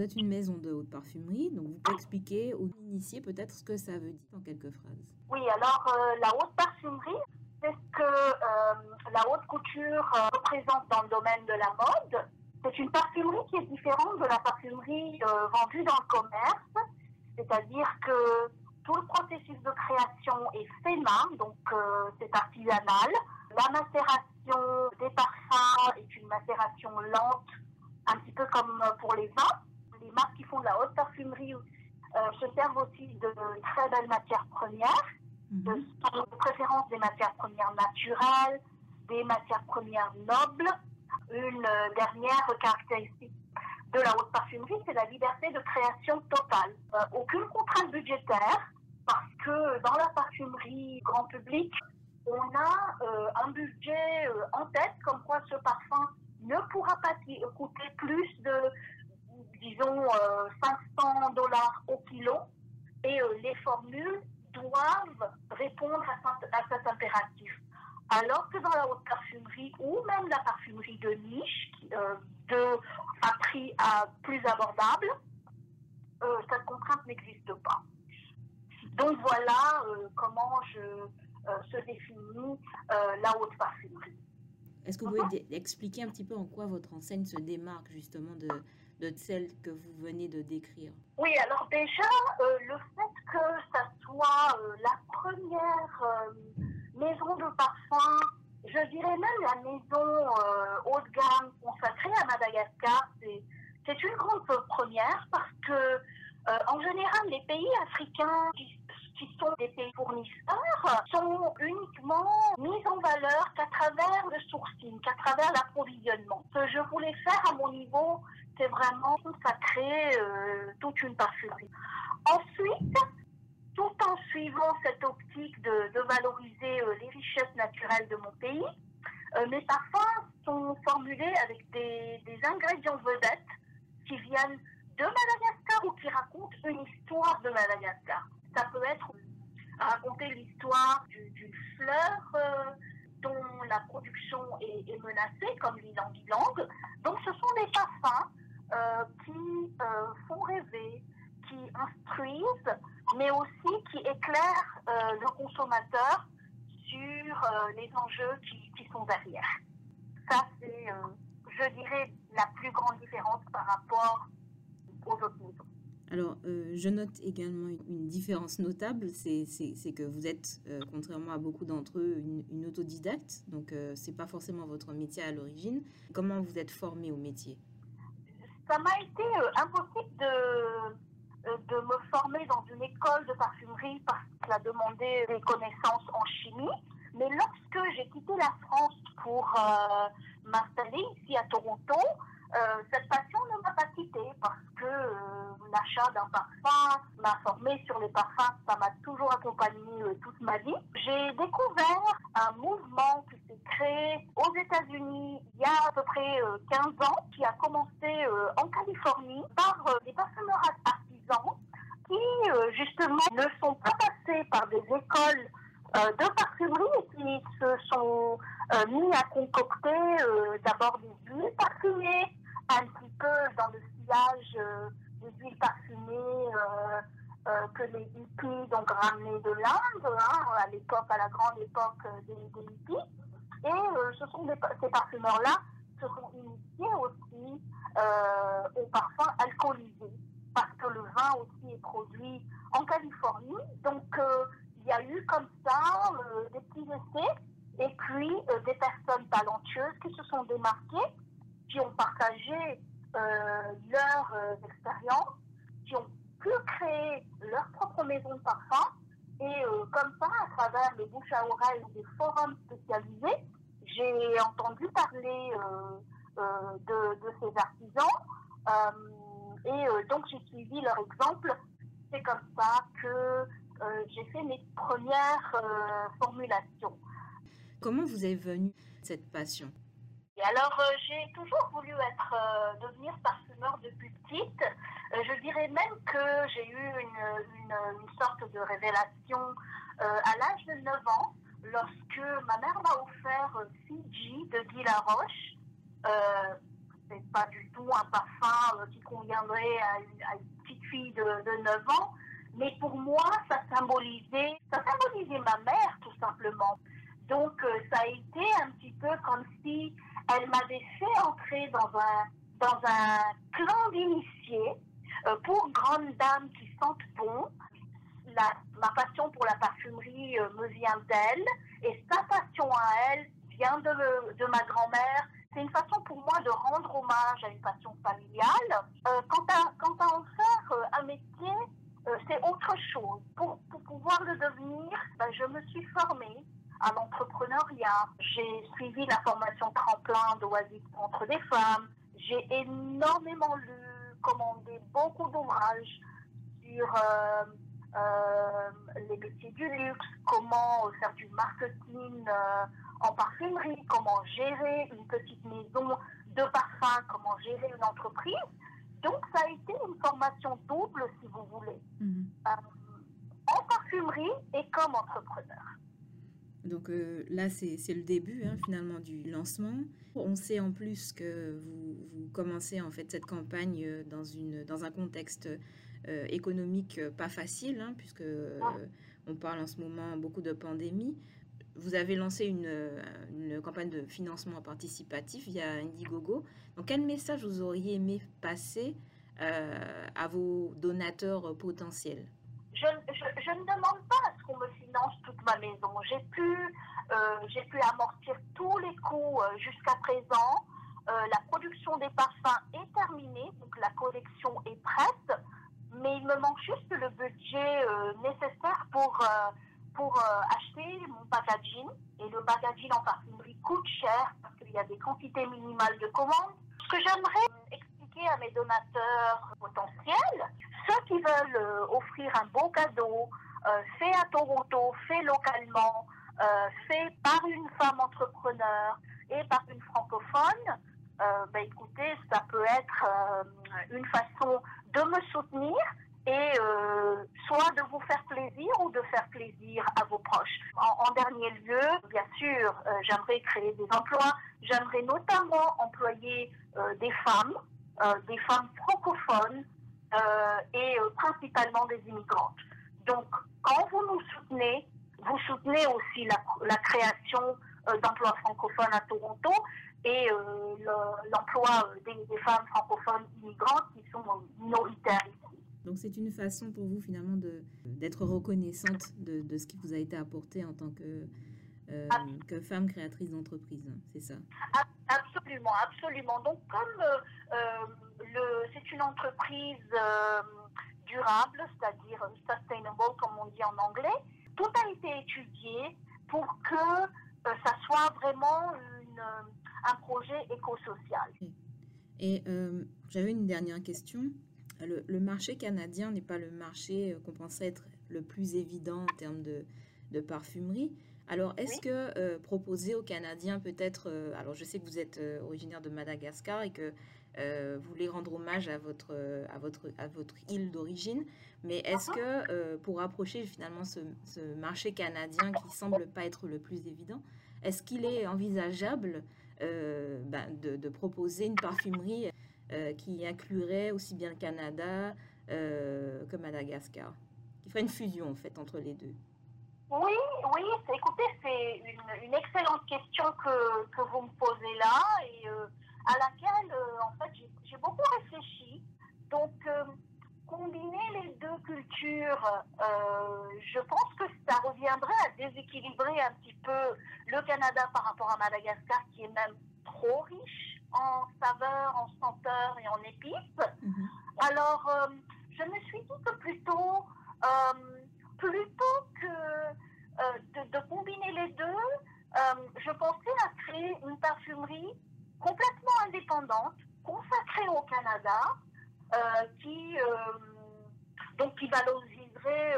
vous êtes une maison de haute parfumerie, donc vous pouvez expliquer aux initiés peut-être ce que ça veut dire en quelques phrases. Oui, alors la haute parfumerie, c'est ce que la haute couture représente dans le domaine de la mode. C'est une parfumerie qui est différente de la parfumerie vendue dans le commerce, c'est-à-dire que tout le processus de création est fait main, donc euh, c'est artisanal. La macération des parfums est une macération lente, un petit peu comme pour les vins. Les marques qui font de la haute parfumerie euh, se servent aussi de très belles matières premières, mhm. de, préférence des matières premières naturelles, des matières premières nobles. Une euh, dernière caractéristique de la haute parfumerie, c'est la liberté de création totale. Euh, aucune contrainte budgétaire, parce que dans la parfumerie grand public, on a un budget en tête, comme quoi ce parfum ne pourra pas coûter plus de, disons, 500 dollars au kilo, et les formules doivent répondre à, à cet impératif. Alors que dans la haute parfumerie ou même la parfumerie de niche, euh, de, à prix à plus abordable, euh, cette contrainte n'existe pas. Donc voilà euh, comment je se définit la haute parfumerie. Est-ce que vous pouvez expliquer un petit peu en quoi votre enseigne se démarque justement de, de celle que vous venez de décrire Oui, alors déjà, le fait que ça soit la première maison de parfum, je dirais même la maison euh, haut de gamme consacrée à Madagascar, c'est une grande première parce que euh, en général les pays africains qui, sont des pays fournisseurs sont uniquement mis en valeur qu'à travers le sourcing, qu'à travers l'approvisionnement. Ce que je voulais faire à mon niveau, c'est vraiment consacrer euh, toute une parfumerie. Ensuite, tout en suivant cette optique de, valoriser euh, les richesses naturelles de mon pays, euh, mes parfums sont formulés avec des, ingrédients vedettes qui viennent de Madagascar ou qui racontent une histoire de Madagascar. Ça peut être raconter l'histoire d'une fleur euh, dont la production est, menacée, comme l'ilang ilang. Donc ce sont des parfums qui font rêver, qui instruisent, mais aussi qui éclairent euh, le consommateur sur euh, les enjeux qui, sont derrière. Ça, c'est, euh, je dirais, la plus grande différence par rapport aux autres maisons. Alors, je note également une, différence notable, c'est, que vous êtes, contrairement à beaucoup d'entre eux, une, autodidacte. Donc, c'est pas forcément votre métier à l'origine. Comment vous êtes formé au métier? Ça m'a été impossible de euh, de me former dans une école de parfumerie parce qu'elle a demandé des connaissances en chimie. Mais lorsque j'ai quitté la France pour euh, m'installer ici à Toronto, euh, cette passion ne m'a pas quittée parce que l'achat d'un parfum m'a formé sur les parfums, ça m'a toujours accompagné toute ma vie. Découvert un mouvement qui s'est créé aux États-Unis il y a à peu près 15 ans, qui a commencé en Californie par des parfumeurs qui euh, justement ne sont pas passés par des écoles euh, de parfumerie et qui se sont euh, mis à concocter d'abord des huiles parfumées, un petit peu dans le sillage des huiles parfumées les hippies ont ramenées de l'Inde, hein, à l'époque, à la grande époque des, hippies. Et ce sont des, ces parfumeurs-là se sont initiés aussi aux parfums alcoolisés parce que le vin aussi est produit en Californie. Donc, euh, il y a eu comme ça euh, des petits essais et puis euh, des personnes talentueuses qui se sont démarquées, qui ont partagé leur expérience, qui ont créer leur propre maison de parfum. Et comme ça, à travers les bouches à oreille des forums spécialisés, j'ai entendu parler de, de, ces artisans. Et euh, donc, j'ai suivi leur exemple. C'est comme ça que euh, j'ai fait mes premières euh, formulations. Comment vous est venue cette passion? Alors, j'ai toujours voulu être, devenir parfumeur depuis petite. je dirais même que j'ai eu une, une, sorte de révélation à l'âge de 9 ans, lorsque ma mère m'a offert Fiji de Guy Laroche c'est pas du tout un parfum qui conviendrait à une, petite fille de, de 9 ans. Mais pour moi, ça symbolisait, ça symbolisait ma mère, tout simplement. Donc, ça a été un petit peu comme si elle m'avait fait entrer dans un, dans un clan d'initiés pour grandes dames qui sentent bon, ma passion pour la parfumerie euh, me vient d'elle et sa passion à elle vient de, de ma grand-mère. C'est une façon pour moi de rendre hommage à une passion familiale. Euh, quant, à, quant à en faire euh, un métier, c'est autre chose. Pour, pour, pouvoir le devenir, ben, je me suis formée à l'entrepreneuriat. J'ai suivi la formation tremplin d'Oasis entre des femmes. J'ai énormément lu, commandé beaucoup d'ouvrages sur euh, les métiers du luxe, comment faire du marketing euh, en parfumerie, comment gérer une petite maison de parfum, comment gérer une entreprise. Donc ça a été une formation double, si vous voulez, mhm. euh, en parfumerie et comme entrepreneur. Donc là, c'est le début hein, finalement du lancement. On sait en plus que vous, commencez en fait cette campagne dans, une, dans un contexte euh, économique euh, pas facile, hein, puisque euh, on parle en ce moment beaucoup de pandémie. Vous avez lancé une, campagne de financement participatif via Indiegogo. Donc, quel message vous auriez aimé passer à vos donateurs potentiels? Je, ne demande pas qu'on me finance toute ma maison. J'ai pu, j'ai pu amortir tous les coûts jusqu'à présent. la production des parfums est terminée, donc la collection est prête mais il me manque juste le budget euh, nécessaire pour, euh, pour euh, acheter mon packaging. Et le packaging en parfumerie coûte cher parce qu'il y a des quantités minimales de commandes. Ce que j'aimerais expliquer à mes donateurs potentiels, ceux qui veulent offrir un beau cadeau, fait à Toronto, fait localement, fait par une femme entrepreneur et par une francophone, ben écoutez, ça peut être une façon de me soutenir et euh, soit de vous faire plaisir ou de faire plaisir à vos proches. En, dernier lieu, bien sûr, euh, j'aimerais créer des emplois. J'aimerais notamment employer euh, des femmes, des femmes francophones et principalement des immigrantes. Donc, quand vous nous soutenez, vous soutenez aussi la, la création d'emplois francophones à Toronto et euh, l'emploi des, femmes francophones immigrantes qui sont minoritaires ici. Donc c'est une façon pour vous finalement d'être reconnaissante de, de, ce qui vous a été apporté en tant que, euh, que femme créatrice d'entreprise, c'est ça? Absolument, absolument. Donc comme euh, c'est une entreprise durable, c'est-à-dire sustainable comme on dit en anglais, tout a été étudié pour que ça soit vraiment une un projet éco-social. Et euh, j'avais une dernière question. Le, marché canadien n'est pas le marché euh, qu'on pensait être le plus évident en termes de, de parfumerie. Alors, est-ce que euh, proposer aux Canadiens peut-être, alors je sais que vous êtes originaire de Madagascar et que vous voulez rendre hommage à votre, à votre, à votre île d'origine, mais est-ce que pour approcher finalement ce, marché canadien qui semble pas être le plus évident, est-ce qu'il est envisageable euh, ben, de, proposer une parfumerie euh, qui inclurait aussi bien le Canada euh, que Madagascar, qui ferait une fusion en fait entre les deux? Oui, oui, écoutez, c'est une, excellente question que, que, vous me posez là et à laquelle, en fait, j'ai beaucoup réfléchi. Donc, combiner les deux cultures, je pense que ça reviendrait à déséquilibrer un petit peu le Canada par rapport à Madagascar, qui est même trop riche en saveurs, en senteurs et en épices. Mhm. Alors, euh, je me suis dit que plutôt, euh, plutôt que euh, de, de, combiner les deux, je pensais à créer une parfumerie complètement indépendante, consacrée au Canada, qui, donc qui valoriserait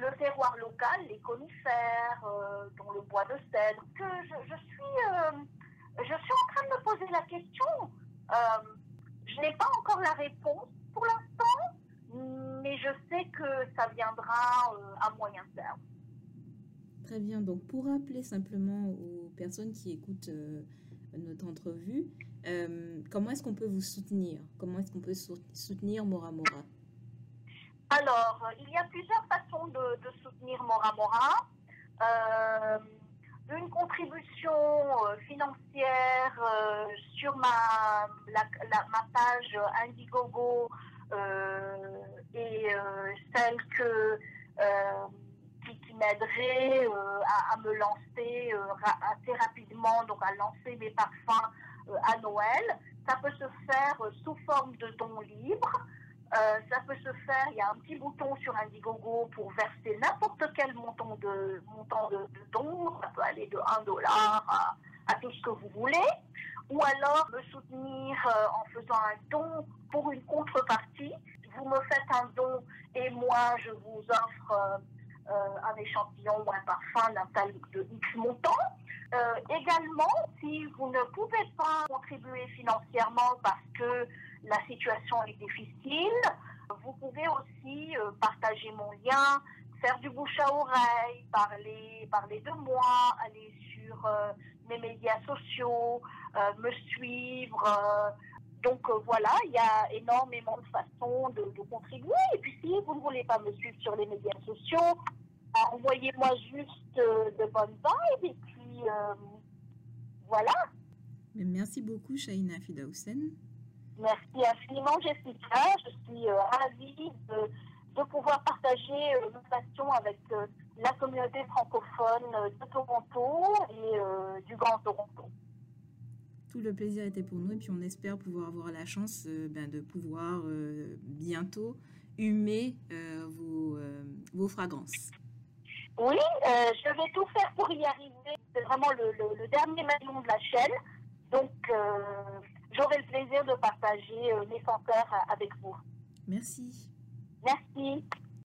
le terroir local, les conifères, euh, dont le bois de cèdre, que je, suis, euh, je suis en train de me poser la question. Euh, je n'ai pas encore la réponse pour l'instant, mais je sais que ça viendra à moyen terme. Très bien. Donc, pour rappeler simplement aux personnes qui écoutent notre entrevue, comment est-ce qu'on peut vous soutenir? Comment est-ce qu'on peut soutenir Mora Mora? Alors, il y a plusieurs façons de, soutenir Mora Mora. une contribution financière sur ma, ma page Indiegogo et celle que m'aiderait euh, à, me lancer euh, assez rapidement, donc à lancer mes parfums euh, à Noël. Ça peut se faire sous forme de dons libres. ça peut se faire, il y a un petit bouton sur Indiegogo pour verser n'importe quel montant de, montant de, dons. Ça peut aller de 1 dollar à, à, tout ce que vous voulez. Ou alors me soutenir en faisant un don pour une contrepartie. Vous me faites un don et moi je vous offre un échantillon ou un parfum d'un tel de X montant. Euh, également, si vous ne pouvez pas contribuer financièrement parce que la situation est difficile, vous pouvez aussi euh, partager mon lien, faire du bouche à oreille, parler, parler de moi, aller sur mes médias sociaux, me suivre. Donc voilà, il y a énormément de façons de, de, contribuer. Et puis si vous ne voulez pas me suivre sur les médias sociaux, envoyez-moi juste euh, de bonnes vibes et puis euh, voilà. Merci beaucoup, Shaina Fidausen. Merci infiniment, Jessica. Je suis euh, ravie de, pouvoir partager nos passions avec la communauté francophone de Toronto et du Grand Toronto. Tout le plaisir était pour nous et puis on espère pouvoir avoir la chance ben, de pouvoir bientôt humer vos, vos fragrances. Oui, euh, je vais tout faire pour y arriver. C'est vraiment le, dernier maillon de la chaîne. Donc, euh, j'aurai le plaisir de partager euh, mes senteurs avec vous. Merci. Merci.